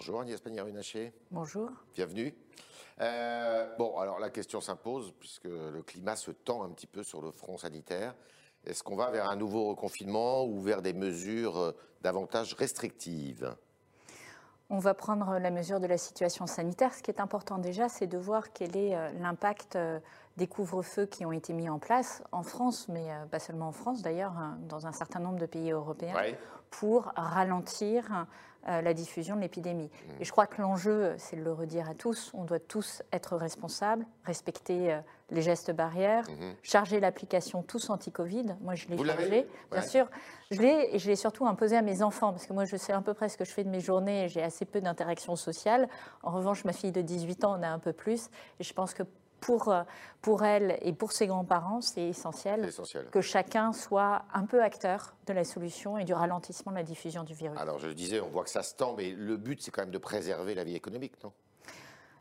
Bonjour Agnès Pannier-Runacher. Bonjour. Bienvenue. Euh, bon, alors la question s'impose, puisque le climat se tend un petit peu sur le front sanitaire. Est-ce qu'on va vers un nouveau reconfinement ou vers des mesures euh, davantage restrictives? On va prendre la mesure de la situation sanitaire. Ce qui est important déjà, c'est de voir quel est euh, l'impact des couvre-feux qui ont été mis en place en France, mais pas seulement en France d'ailleurs, hein, dans un certain nombre de pays européens, pour ralentir euh, la diffusion de l'épidémie. Mmh. Et je crois que l'enjeu, c'est de le redire à tous, on doit tous être responsables, respecter euh, les gestes barrières, mmh. charger l'application tous anti-Covid. Moi, je l'ai chargé, bien sûr. Je l'ai et je l'ai surtout imposé à mes enfants, parce que moi, je sais à peu près ce que je fais de mes journées et j'ai assez peu d'interactions sociales. En revanche, ma fille de 18 ans en a un peu plus. Et je pense que pour, euh, pour elle et pour ses grands-parents, c'est essentiel, que chacun soit un peu acteur de la solution et du ralentissement de la diffusion du virus. Alors je le disais, on voit que ça se tend, mais le but c'est quand même de préserver la vie économique, non?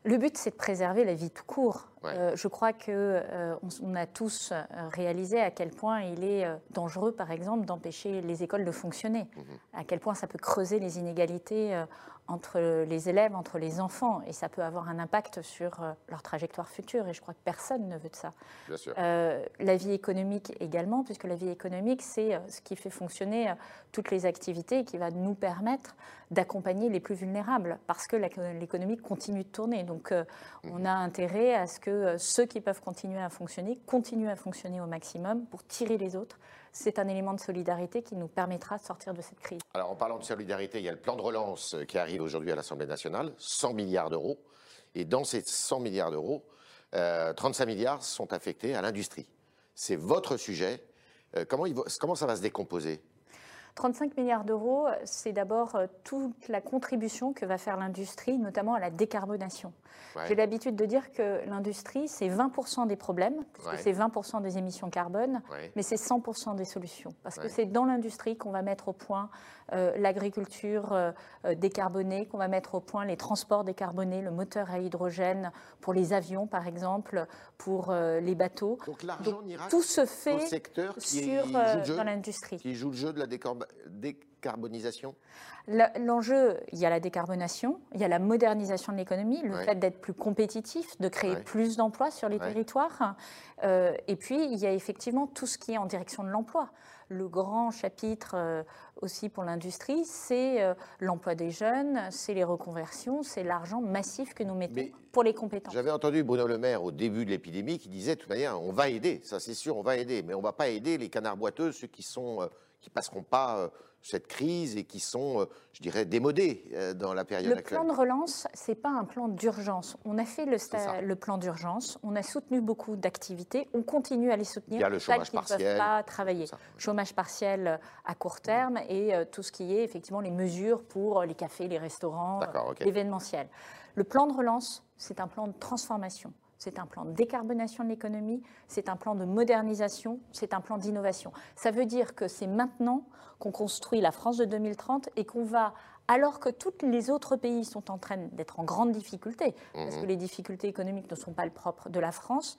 Le but, c'est de préserver la vie tout court. Euh, je crois que euh, on, a tous réalisé à quel point il est dangereux, par exemple, d'empêcher les écoles de fonctionner. Mhm. À quel point ça peut creuser les inégalités entre les élèves, entre les enfants, et ça peut avoir un impact sur euh, leur trajectoire future, et je crois que personne ne veut de ça. Bien sûr. Euh, la vie économique également, puisque la vie économique, c'est euh, ce qui fait fonctionner toutes les activités et qui va nous permettre d'accompagner les plus vulnérables, parce que l'économie continue de tourner. Donc on mhm. a intérêt à ce que ceux qui peuvent continuer à fonctionner continuent à fonctionner au maximum pour tirer les autres c'est un élément de solidarité qui nous permettra de sortir de cette crise. Alors en parlant de solidarité, il y a le plan de relance qui arrive aujourd'hui à l'Assemblée nationale, 100 milliards d'euros. Et dans ces 100 milliards d'euros, 35 euh, milliards sont affectés à l'industrie. C'est votre sujet. Euh, comment, comment ça va se décomposer? 35 milliards d'euros, c'est d'abord euh, toute la contribution que va faire l'industrie, notamment à la décarbonation. J'ai l'habitude de dire que l'industrie, c'est 20% des problèmes, puisque c'est 20% des émissions carbone, mais c'est 100% des solutions. Parce que c'est dans l'industrie qu'on va mettre au point euh, l'agriculture euh, décarbonée, qu'on va mettre au point les transports décarbonés, le moteur à hydrogène pour les avions, par exemple, pour les bateaux. Donc l'argent tout se fait secteur sur, dans l'industrie. Qui joue le jeu de la décarbonation décarbonisation? L'enjeu, il y a la décarbonation, il y a la modernisation de l'économie, le fait d'être plus compétitif, de créer plus d'emplois sur les territoires. Euh, et puis, il y a effectivement tout ce qui est en direction de l'emploi. Le grand chapitre euh, aussi pour l'industrie, c'est euh, l'emploi des jeunes, c'est les reconversions, c'est l'argent massif que nous mettons pour les compétences. J'avais entendu Bruno Le Maire au début de l'épidémie qui disait, de toute manière, on va aider, ça c'est sûr, on va aider, mais on ne va pas aider les canards boiteux, ceux qui sont qui passeront pas euh, cette crise et qui sont, euh, je dirais, démodés euh, dans la période actuelle. Le plan de relance, c'est pas un plan d'urgence. On a fait le, le plan d'urgence, on a soutenu beaucoup d'activités, on continue à les soutenir. Il y a le chômage partiel. ne peuvent pas travailler. Chômage partiel à court terme et tout ce qui est effectivement les mesures pour les cafés, les restaurants, l'événementiel. Le plan de relance, c'est un plan de transformation. C'est un plan de décarbonation de l'économie, c'est un plan de modernisation, c'est un plan d'innovation. Ça veut dire que c'est maintenant qu'on construit la France de 2030 et qu'on va, alors que tous les autres pays sont en train d'être en grande difficulté, parce mmh. que les difficultés économiques ne sont pas le propre de la France,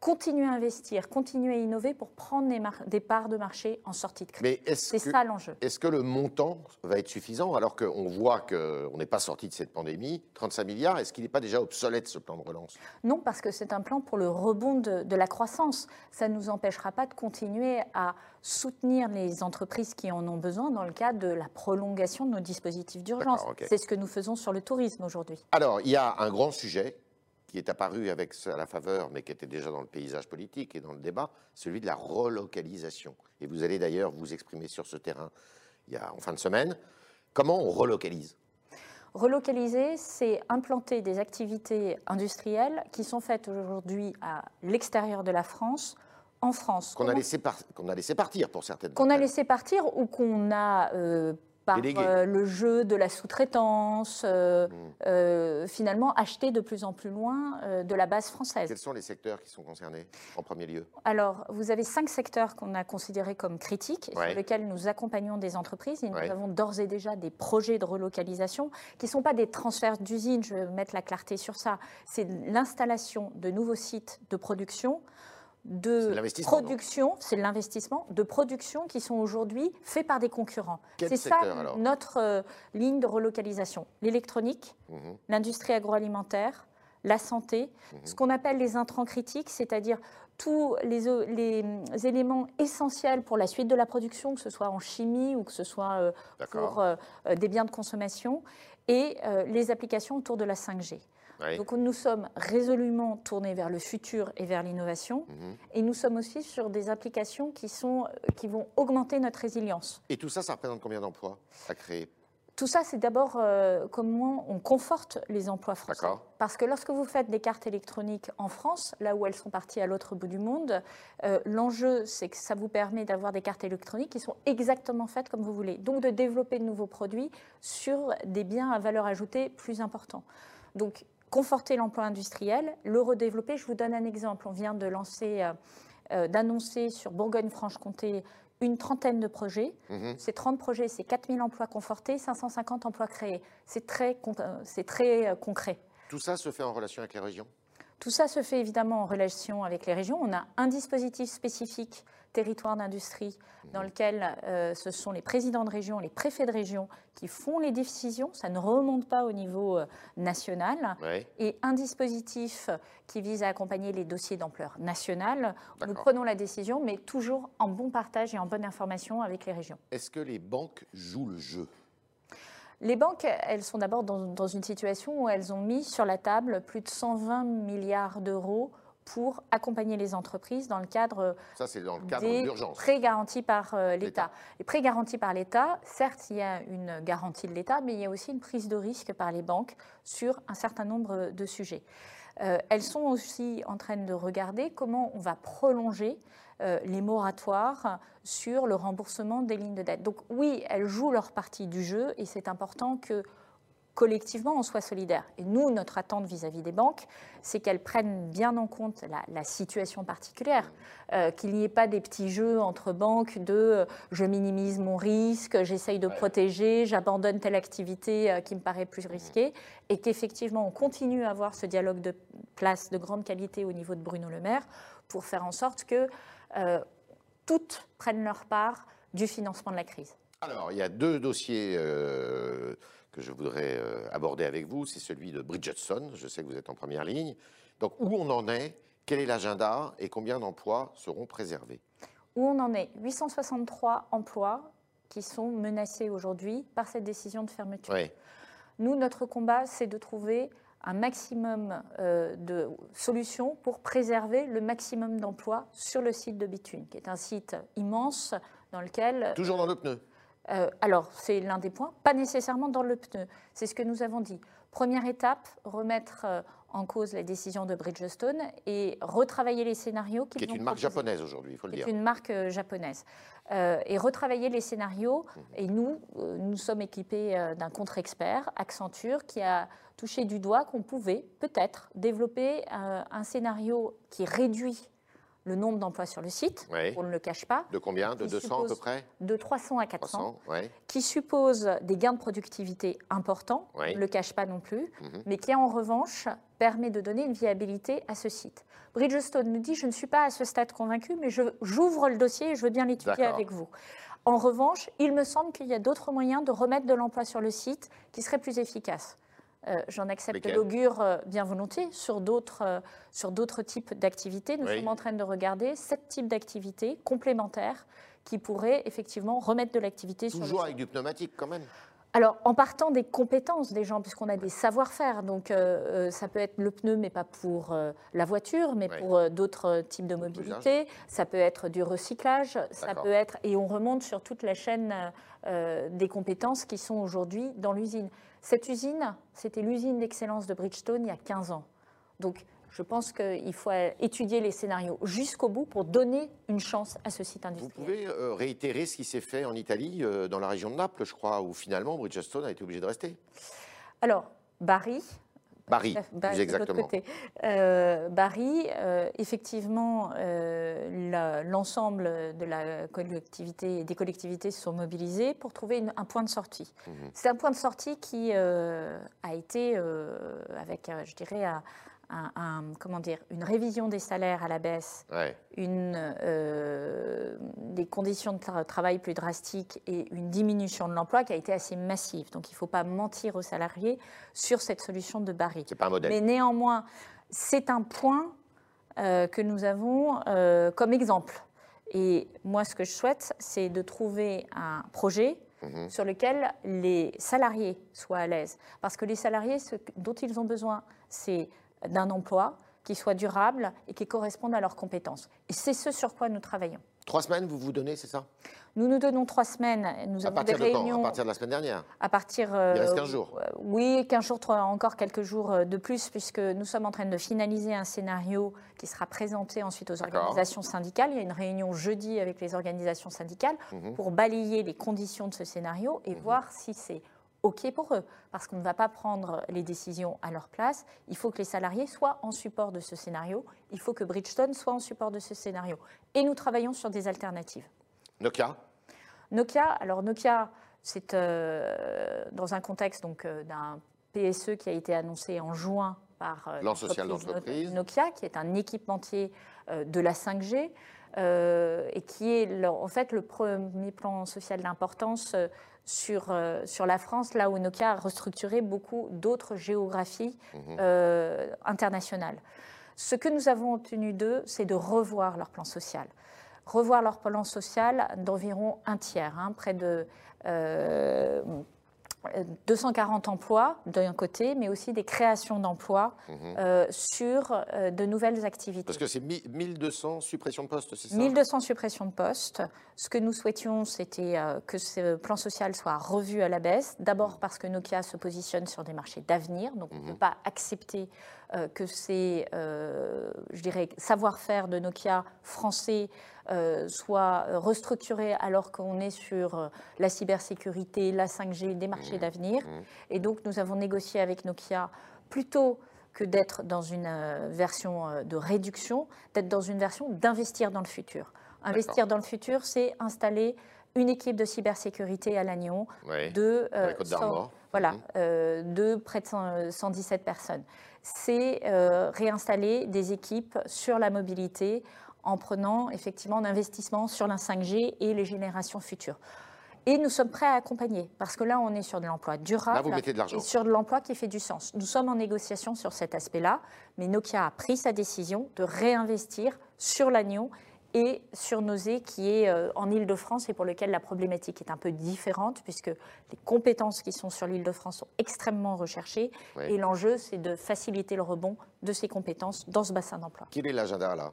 continuer à investir, continuer à innover pour prendre des, parts de marché en sortie de crise. C'est ça l'enjeu. Est-ce que le montant va être suffisant alors qu'on voit qu'on n'est pas sorti de cette pandémie 35 milliards, est-ce qu'il n'est pas déjà obsolète ce plan de relance? Non, parce que c'est un plan pour le rebond de, la croissance. Ça ne nous empêchera pas de continuer à soutenir les entreprises qui en ont besoin dans le cadre de la prolongation de nos dispositifs d'urgence. C'est ce que nous faisons sur le tourisme aujourd'hui. Alors, il y a un grand sujet qui est apparu avec à la faveur, mais qui était déjà dans le paysage politique et dans le débat, celui de la relocalisation. Et vous allez d'ailleurs vous exprimer sur ce terrain il y a, en fin de semaine. Comment on relocalise? Relocaliser, c'est implanter des activités industrielles qui sont faites aujourd'hui à l'extérieur de la France, en France. Qu'on a, laissé qu'on a laissé partir pour certaines. Qu'on a laissé partir ou qu'on a euh, par euh, le jeu de la sous-traitance, euh, mmh. euh, finalement acheter de plus en plus loin de la base française. Quels sont les secteurs qui sont concernés en premier lieu? Alors, vous avez cinq secteurs qu'on a considérés comme critiques, sur lesquels nous accompagnons des entreprises. Et nous avons d'ores et déjà des projets de relocalisation qui ne sont pas des transferts d'usines, je vais mettre la clarté sur ça. C'est l'installation de nouveaux sites de production de production, c'est l'investissement, de production qui sont aujourd'hui faits par des concurrents. C'est ça notre euh, ligne de relocalisation. L'électronique, mhm. l'industrie agroalimentaire, la santé, mhm. ce qu'on appelle les intrants critiques, c'est-à-dire tous les, les, éléments essentiels pour la suite de la production, que ce soit en chimie ou que ce soit euh, pour euh, des biens de consommation, et les applications autour de la 5G. Donc nous sommes résolument tournés vers le futur et vers l'innovation. Mhm. Et nous sommes aussi sur des applications qui, sont, qui vont augmenter notre résilience. Et tout ça, ça représente combien d'emplois à créer? Tout ça, c'est d'abord euh, comment on conforte les emplois français. Parce que lorsque vous faites des cartes électroniques en France, là où elles sont parties à l'autre bout du monde, euh, l'enjeu, c'est que ça vous permet d'avoir des cartes électroniques qui sont exactement faites comme vous voulez. Donc de développer de nouveaux produits sur des biens à valeur ajoutée plus importants. Donc conforter l'emploi industriel, le redévelopper. Je vous donne un exemple. On vient de lancer, euh, euh, d'annoncer sur Bourgogne-Franche-Comté une trentaine de projets. Mhm. Ces 30 projets, c'est 4000 emplois confortés, 550 emplois créés. C'est très, euh, c'est très concret. Tout ça se fait en relation avec les régions? Tout ça se fait évidemment en relation avec les régions. On a un dispositif spécifique territoire d'industrie dans lequel euh, ce sont les présidents de région, les préfets de région qui font les décisions. Ça ne remonte pas au niveau euh, national. Et un dispositif qui vise à accompagner les dossiers d'ampleur nationale. Nous prenons la décision, mais toujours en bon partage et en bonne information avec les régions. Est-ce que les banques jouent le jeu? Les banques, elles sont d'abord dans, dans, une situation où elles ont mis sur la table plus de 120 milliards d'euros pour accompagner les entreprises dans le cadre, Ça, dans le cadre des prêts garantis par euh, l'État. Les prêts garantis par l'État, certes, il y a une garantie de l'État, mais il y a aussi une prise de risque par les banques sur un certain nombre de sujets. Euh, elles sont aussi en train de regarder comment on va prolonger les moratoires sur le remboursement des lignes de dette. Donc oui, elles jouent leur partie du jeu et c'est important que collectivement, on soit solidaire. Et nous, notre attente vis-à-vis des banques, c'est qu'elles prennent bien en compte la, situation particulière, euh, qu'il n'y ait pas des petits jeux entre banques de euh, je minimise mon risque, j'essaye de protéger, j'abandonne telle activité euh, qui me paraît plus risquée, et qu'effectivement, on continue à avoir ce dialogue de place de grande qualité au niveau de Bruno Le Maire pour faire en sorte que toutes prennent leur part du financement de la crise. Alors, il y a deux dossiers que je voudrais euh, aborder avec vous, c'est celui de Bridgetson. Je sais que vous êtes en première ligne. Donc, où on en est? Quel est l'agenda? Et combien d'emplois seront préservés? Où on en est? 863 emplois qui sont menacés aujourd'hui par cette décision de fermeture. Nous, notre combat, c'est de trouver un maximum euh, de solutions pour préserver le maximum d'emplois sur le site de Bithune, qui est un site immense dans lequel... Toujours dans le pneu euh, alors, c'est l'un des points, pas nécessairement dans le pneu. C'est ce que nous avons dit. Première étape, remettre euh, en cause la décision de Bridgestone et retravailler les scénarios. Qui est une marque japonaise aujourd'hui, il faut le dire. Qui est une marque euh, japonaise. et retravailler les scénarios. Mhm. Et nous, nous sommes équipés d'un contre-expert, Accenture, qui a touché du doigt qu'on pouvait peut-être développer un scénario qui réduit le nombre d'emplois sur le site, on ne le cache pas. De combien? De 200 à peu près? De 300 à 400, qui suppose des gains de productivité importants, on ne le cache pas non plus, mhm. mais qui en revanche permet de donner une viabilité à ce site. Bridgestone nous dit, je ne suis pas à ce stade convaincu, mais j'ouvre le dossier et je veux bien l'étudier avec vous. En revanche, il me semble qu'il y a d'autres moyens de remettre de l'emploi sur le site qui seraient plus efficaces. Euh, j'en accepte l'augure euh, bien volontiers sur d'autres euh, sur d'autres types d'activités. Nous sommes en train de regarder sept types d'activités complémentaires qui pourraient effectivement remettre de l'activité sur Toujours avec du pneumatique quand même alors, en partant des compétences des gens, puisqu'on a des savoir-faire, donc ça peut être le pneu, mais pas pour la voiture, mais pour d'autres types de mobilité. Ça peut être du recyclage, ça peut être, et on remonte sur toute la chaîne des compétences qui sont aujourd'hui dans l'usine. Cette usine, c'était l'usine d'excellence de Bridgestone il y a 15 ans. Donc, je pense qu'il faut étudier les scénarios jusqu'au bout pour donner une chance à ce site industriel. Vous pouvez euh, réitérer ce qui s'est fait en Italie, euh, dans la région de Naples, je crois, où finalement Bridgestone a été obligé de rester Alors, Bari, Barry, plus exactement. Euh, Barry, euh, effectivement, euh, l'ensemble de la collectivité, des collectivités se sont mobilisées pour trouver un point de sortie. Mhm. C'est un point de sortie qui a été, avec, je dirais, un, comment dire, une révision des salaires à la baisse, une, euh, des conditions de travail plus drastiques et une diminution de l'emploi qui a été assez massive. Donc il ne faut pas mentir aux salariés sur cette solution de Barry. C'est pas un modèle. Mais néanmoins, c'est un point euh, que nous avons euh, comme exemple. Et moi, ce que je souhaite, c'est de trouver un projet mhm. sur lequel les salariés soient à l'aise. Parce que les salariés, ce dont ils ont besoin, c'est d'un emploi qui soit durable et qui corresponde à leurs compétences. Et c'est ce sur quoi nous travaillons. Trois semaines, vous vous donnez, c'est ça? Nous nous donnons trois semaines. Nous à avons partir des réunions. De quand? À partir de la semaine dernière? À partir. Euh, Il reste 15 jours euh, Oui, 15 jours, encore quelques jours euh, de plus, puisque nous sommes en train de finaliser un scénario qui sera présenté ensuite aux organisations syndicales. Il y a une réunion jeudi avec les organisations syndicales mhm. pour balayer les conditions de ce scénario et mhm. voir si c'est OK pour eux, parce qu'on ne va pas prendre les décisions à leur place. Il faut que les salariés soient en support de ce scénario. Il faut que Bridgestone soit en support de ce scénario. Et nous travaillons sur des alternatives. Nokia? Nokia, alors Nokia, c'est euh, dans un contexte donc euh, d'un PSE qui a été annoncé en juin par euh, l'entreprise Nokia, qui est un équipementier de la 5G. Et qui est en fait le premier plan social d'importance sur, euh, sur la France, là où Nokia a restructuré beaucoup d'autres géographies mhm. euh, internationales. Ce que nous avons obtenu d'eux, c'est de revoir leur plan social. Revoir leur plan social d'environ un tiers, hein, près de euh, 240 emplois d'un côté, mais aussi des créations d'emplois mhm. euh, sur euh, de nouvelles activités. Parce que c'est 1200 suppressions de postes, c'est ça? 1200 suppressions de postes. Ce que nous souhaitions, c'était euh, que ce plan social soit revu à la baisse. D'abord parce que Nokia se positionne sur des marchés d'avenir, donc on ne peut mhm. pas accepter que ces, je dirais, savoir-faire de Nokia français euh, soit restructuré alors qu'on est sur euh, la cybersécurité, la 5G, des marchés mmh. d'avenir. Mmh. Et donc nous avons négocié avec Nokia plutôt que d'être dans une euh, version de réduction, d'être dans une version d'investir dans le futur. Investir dans le futur, c'est installer une équipe de cybersécurité à Lannion de, voilà, mmh. de près de 117 personnes. C'est réinstaller des équipes sur la mobilité en prenant effectivement un investissement sur la 5G et les générations futures. Et nous sommes prêts à accompagner, parce que là, on est sur de l'emploi durable et sur de l'emploi qui fait du sens. Nous sommes en négociation sur cet aspect-là, mais Nokia a pris sa décision de réinvestir sur l'agneau et sur Nosé, qui est euh, en Ile-de-France et pour lequel la problématique est un peu différente, puisque les compétences qui sont sur l'Île-de-France sont extrêmement recherchées. Et l'enjeu, c'est de faciliter le rebond de ces compétences dans ce bassin d'emploi. Quel est l'agenda là?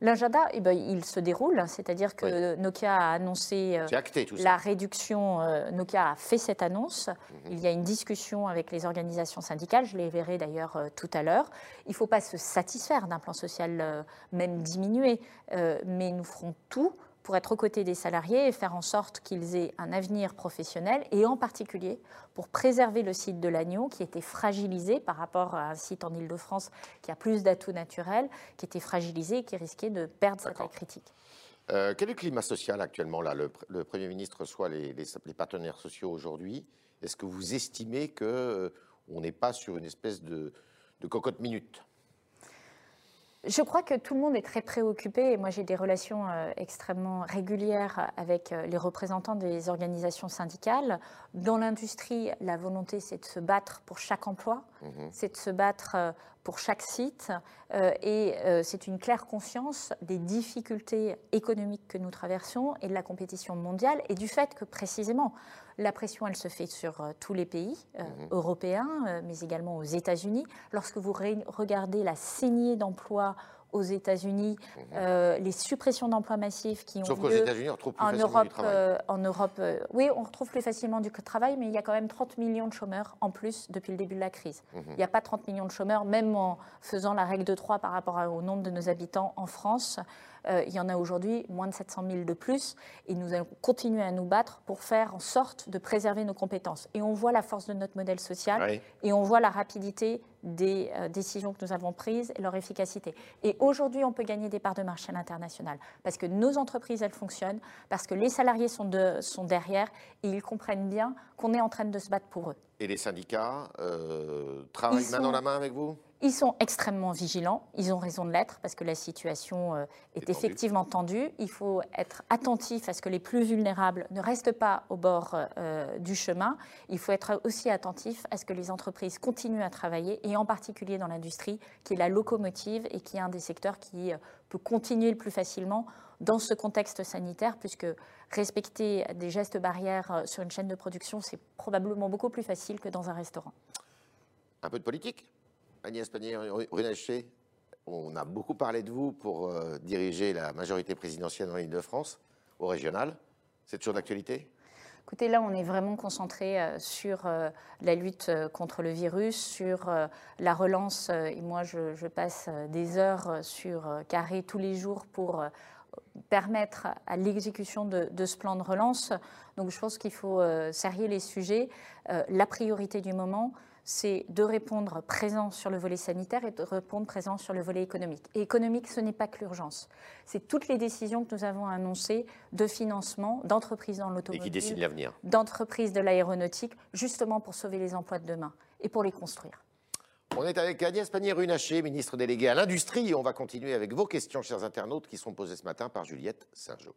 L'agenda, eh ben, il se déroule, c'est-à-dire que Nokia a annoncé euh, la réduction, euh, Nokia a fait cette annonce, mhm. il y a une discussion avec les organisations syndicales, je les verrai d'ailleurs euh, tout à l'heure. Il ne faut pas se satisfaire d'un plan social même diminué, mais nous ferons tout pour être aux côtés des salariés et faire en sorte qu'ils aient un avenir professionnel et en particulier pour préserver le site de l'Agneau qui était fragilisé par rapport à un site en Ile-de-France qui a plus d'atouts naturels, qui était fragilisé et qui risquait de perdre sa taille critique. Euh, quel est le climat social actuellement là? Le, Premier ministre reçoit les, les, partenaires sociaux aujourd'hui. Est-ce que vous estimez qu'on euh, n'est pas sur une espèce de, de cocotte minute? Je crois que tout le monde est très préoccupé et moi j'ai des relations euh, extrêmement régulières avec euh, les représentants des organisations syndicales. Dans l'industrie, la volonté c'est de se battre pour chaque emploi, mhm. c'est de se battre euh, pour chaque site et c'est une claire conscience des difficultés économiques que nous traversons et de la compétition mondiale et du fait que précisément la pression, elle se fait sur tous les pays mhm. européens, mais également aux États-Unis. Lorsque vous regardez la saignée d'emplois aux États-Unis, mhm. euh, les suppressions d'emplois massifs qui ont Sauf qu'aux États-Unis, on retrouve plus en facilement Europe, du travail. Euh, en Europe, euh, oui, on retrouve plus facilement du travail, mais il y a quand même 30 millions de chômeurs en plus depuis le début de la crise. Mhm. Il n'y a pas 30 millions de chômeurs, même en faisant la règle de 3 par rapport au nombre de nos habitants en France. Euh, il y en a aujourd'hui moins de 700 000 de plus, et nous allons continuer à nous battre pour faire en sorte de préserver nos compétences. Et on voit la force de notre modèle social, et on voit la rapidité des euh, décisions que nous avons prises et leur efficacité. Et aujourd'hui, on peut gagner des parts de marché à l'international, parce que nos entreprises, elles fonctionnent, parce que les salariés sont, de, sont derrière, et ils comprennent bien qu'on est en train de se battre pour eux. Et les syndicats euh, travaillent main dans la main avec vous? Ils sont extrêmement vigilants, ils ont raison de l'être parce que la situation euh, est, effectivement tendue. Il faut être attentif à ce que les plus vulnérables ne restent pas au bord euh, du chemin. Il faut être aussi attentif à ce que les entreprises continuent à travailler et en particulier dans l'industrie qui est la locomotive et qui est un des secteurs qui euh, peut continuer le plus facilement dans ce contexte sanitaire puisque respecter des gestes barrières sur une chaîne de production, c'est probablement beaucoup plus facile que dans un restaurant. Un peu de politique? Agnès Pannier-Runacher, on a beaucoup parlé de vous pour euh, diriger la majorité présidentielle dans l'île de France, au régional. C'est toujours d'actualité? Écoutez, là, on est vraiment concentré euh, sur euh, la lutte contre le virus, sur la relance. Et moi, je, passe des heures sur Carré tous les jours pour permettre à l'exécution de, de, ce plan de relance. Donc, je pense qu'il faut serrer les sujets. La priorité du moment, c'est de répondre présent sur le volet sanitaire et de répondre présent sur le volet économique. Et économique, ce n'est pas que l'urgence. C'est toutes les décisions que nous avons annoncées de financement d'entreprises dans l'automobile. Et qui dessinent l'avenir. D'entreprises de l'aéronautique, justement pour sauver les emplois de demain et pour les construire. On est avec Agnès Pannier-Runacher, ministre déléguée à l'Industrie, et on va continuer avec vos questions, chers internautes, qui sont posées ce matin par Juliette Sergeot.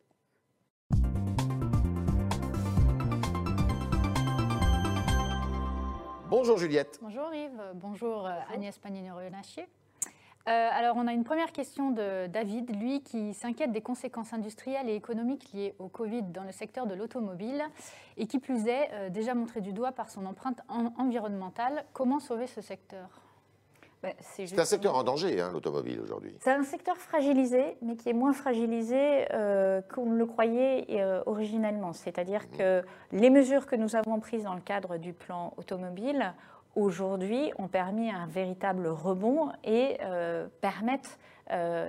Bonjour Juliette. Bonjour Yves, bonjour, euh, Agnès Panini-Renachier. Euh, alors, on a une première question de David, lui qui s'inquiète des conséquences industrielles et économiques liées au Covid dans le secteur de l'automobile et qui plus est euh, déjà montré du doigt par son empreinte environnementale. Comment sauver ce secteur? Bah, c'est un secteur en danger, hein, l'automobile, aujourd'hui. C'est un secteur fragilisé, mais qui est moins fragilisé euh, qu'on ne le croyait euh, originellement. C'est-à-dire mmh. que les mesures que nous avons prises dans le cadre du plan automobile, aujourd'hui, ont permis un véritable rebond et euh, permettent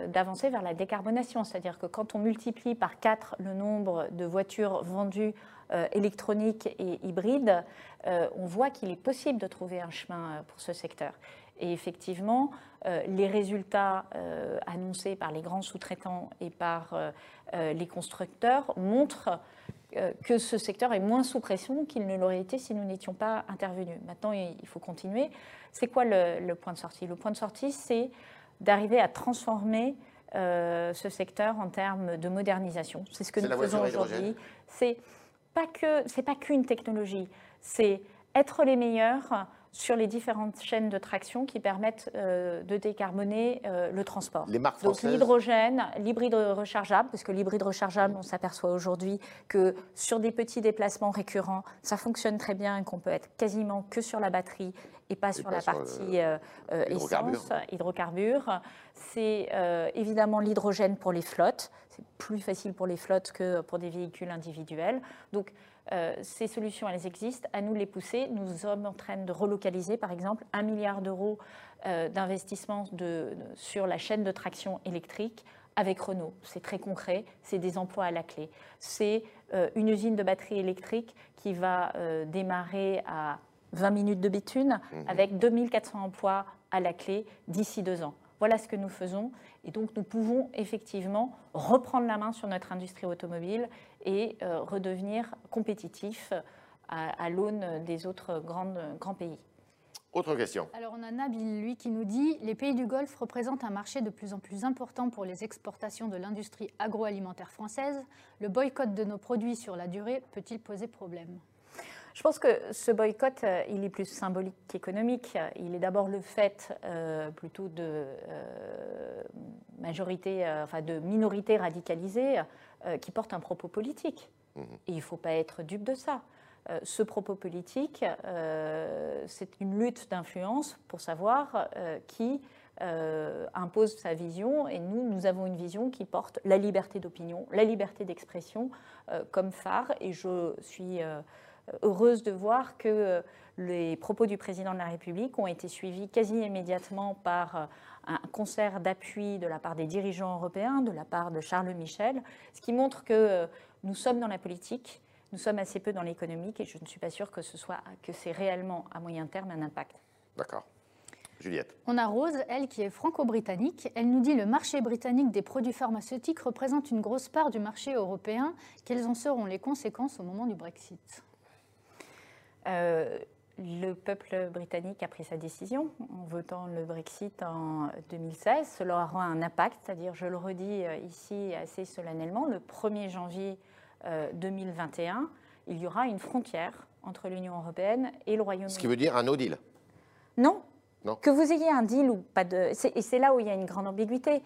d'avancer vers la décarbonation. C'est-à-dire que quand on multiplie par 4 le nombre de voitures vendues électroniques et hybrides, on voit qu'il est possible de trouver un chemin pour ce secteur. Et effectivement, euh, les résultats euh, annoncés par les grands sous-traitants et par euh, les constructeurs montrent que ce secteur est moins sous pression qu'il ne l'aurait été si nous n'étions pas intervenus. Maintenant, il faut continuer. C'est quoi le, point de sortie? Le point de sortie, c'est d'arriver à transformer ce secteur en termes de modernisation. C'est ce que nous faisons aujourd'hui. C'est pas que c'est pas qu'une technologie, c'est être les meilleurs sur les différentes chaînes de traction qui permettent euh, de décarboner euh, le transport. Les marques françaises. Donc l'hydrogène, l'hybride rechargeable, parce que l'hybride rechargeable, on s'aperçoit aujourd'hui que sur des petits déplacements récurrents, ça fonctionne très bien et qu'on peut être quasiment que sur la batterie et pas sur la partie euh, essence, hydrocarbures. C'est évidemment l'hydrogène pour les flottes. C'est plus facile pour les flottes que pour des véhicules individuels. Donc euh, ces solutions, elles existent, à nous de les pousser. Nous sommes en train de relocaliser, par exemple, un milliard d'euros euh, d'investissement sur la chaîne de traction électrique avec Renault. C'est très concret, c'est des emplois à la clé. C'est euh, une usine de batterie électrique qui va démarrer à 20 minutes de béthune mmh. avec 2400 emplois à la clé d'ici deux ans. Voilà ce que nous faisons. Et donc, nous pouvons effectivement reprendre la main sur notre industrie automobile et euh, redevenir compétitifs à, l'aune des autres grandes, grands pays. Autre question. Alors on a Nabil, lui, qui nous dit les pays du Golfe représentent un marché de plus en plus important pour les exportations de l'industrie agroalimentaire française. Le boycott de nos produits sur la durée peut-il poser problème? Je pense que ce boycott, euh, il est plus symbolique qu'économique. Il est d'abord le fait euh, plutôt de euh, majorité, enfin de minorités radicalisées qui portent un propos politique. Mhm. Et il ne faut pas être dupe de ça. ce propos politique, c'est une lutte d'influence pour savoir qui impose sa vision. Et nous, nous avons une vision qui porte la liberté d'opinion, la liberté d'expression comme phare. Et je suis heureuse de voir que euh, les propos du président de la République ont été suivis quasi immédiatement par euh, un concert d'appui de la part des dirigeants européens, de la part de Charles Michel, ce qui montre que euh, nous sommes dans la politique, nous sommes assez peu dans l'économique et je ne suis pas sûre que ce soit que c'est réellement à moyen terme un impact. D'accord. Juliette. On a Rose, elle qui est franco-britannique. Elle nous dit le marché britannique des produits pharmaceutiques représente une grosse part du marché européen. Quelles en seront les conséquences au moment du Brexit? Euh, le peuple britannique a pris sa décision en votant le Brexit en 2016. Cela aura un impact, c'est-à-dire, je le redis euh, ici assez solennellement, le 1er janvier 2021, euh, il y aura une frontière entre l'Union européenne et le Royaume-Uni. Ce qui veut dire un no deal Non. non. Que vous ayez un deal ou pas de. Et c'est là où il y a une grande ambiguïté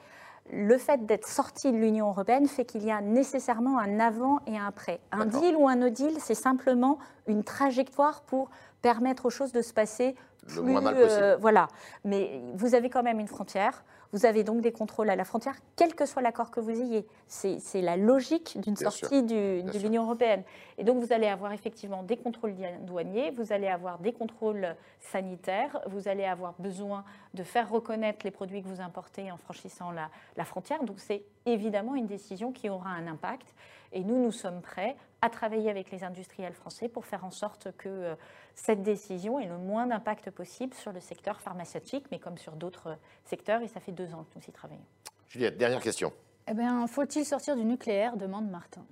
le fait d'être sorti de l'Union européenne fait qu'il y a nécessairement un avant et un après. Un deal ou un no deal, c'est simplement une trajectoire pour permettre aux choses de se passer le moins mal possible. Euh, voilà. Mais vous avez quand même une frontière. Vous avez donc des contrôles à la frontière, quel que soit l'accord que vous ayez. C'est la logique d'une sortie de l'Union européenne. Et donc vous allez avoir effectivement des contrôles douaniers, vous allez avoir des contrôles sanitaires, vous allez avoir besoin de faire reconnaître les produits que vous importez en franchissant la, la frontière. Donc c'est évidemment une décision qui aura un impact. Et nous, nous sommes prêts à travailler avec les industriels français pour faire en sorte que euh, cette décision ait le moins d'impact possible sur le secteur pharmaceutique, mais comme sur d'autres secteurs. Et ça fait deux ans que nous y travaillons. Juliette, dernière question. Eh bien, faut-il sortir du nucléaire demande Martin.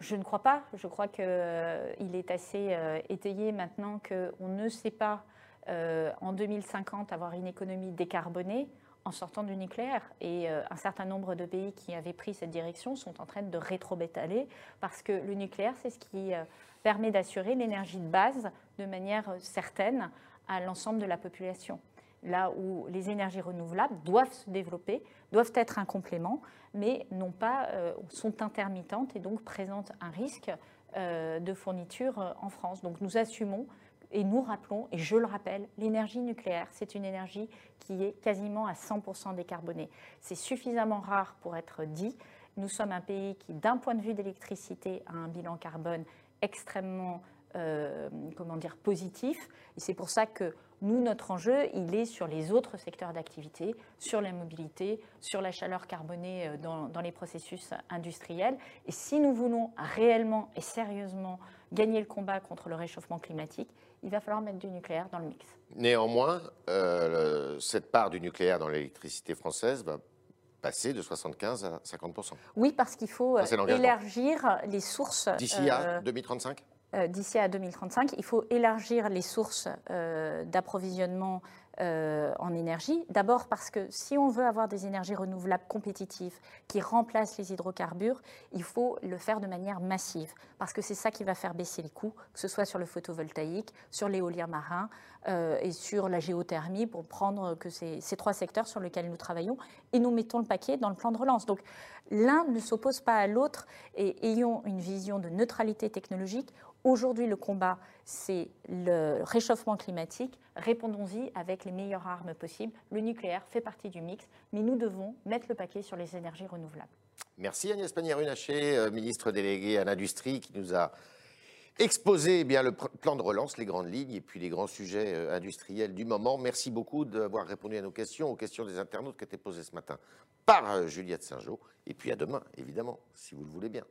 Je ne crois pas. Je crois qu'il euh, est assez euh, étayé maintenant qu'on ne sait pas en 2050 avoir une économie décarbonée en sortant du nucléaire. Et euh, un certain nombre de pays qui avaient pris cette direction sont en train de rétrobétaler parce que le nucléaire, c'est ce qui euh, permet d'assurer l'énergie de base de manière euh, certaine à l'ensemble de la population. Là où les énergies renouvelables doivent se développer, doivent être un complément, mais non pas sont intermittentes et donc présentent un risque de fourniture en France. Donc nous assumons et nous rappelons, et je le rappelle, l'énergie nucléaire, c'est une énergie qui est quasiment à 100% décarbonée. C'est suffisamment rare pour être dit. Nous sommes un pays qui, d'un point de vue d'électricité, a un bilan carbone extrêmement euh, comment dire, positif. Et c'est pour ça que nous, notre enjeu, il est sur les autres secteurs d'activité, sur la mobilité, sur la chaleur carbonée euh, dans, dans, les processus industriels. Et si nous voulons réellement et sérieusement gagner le combat contre le réchauffement climatique, il va falloir mettre du nucléaire dans le mix. Néanmoins, euh, cette part du nucléaire dans l'électricité française va passer de 75 à 50% Oui, parce qu'il faut élargir les sources. D'ici à 2035 euh, D'ici à 2035, il faut élargir les sources euh, d'approvisionnement euh, en énergie. D'abord parce que si on veut avoir des énergies renouvelables compétitives qui remplacent les hydrocarbures, il faut le faire de manière massive, parce que c'est ça qui va faire baisser les coûts, que ce soit sur le photovoltaïque, sur l'éolien marin euh, et sur la géothermie, pour prendre que ces, ces trois secteurs sur lesquels nous travaillons, et nous mettons le paquet dans le plan de relance. Donc l'un ne s'oppose pas à l'autre, et ayons une vision de neutralité technologique Aujourd'hui, le combat, c'est le réchauffement climatique. Répondons-y avec les meilleures armes possibles. Le nucléaire fait partie du mix, mais nous devons mettre le paquet sur les énergies renouvelables. Merci Agnès Pannier-Runacher, euh, ministre déléguée à l'industrie, qui nous a exposé eh bien, le plan de relance, les grandes lignes et puis les grands sujets euh, industriels du moment. Merci beaucoup d'avoir répondu à nos questions, aux questions des internautes qui étaient posées ce matin par euh, Juliette Saint-Jean. Et puis à demain, évidemment, si vous le voulez bien.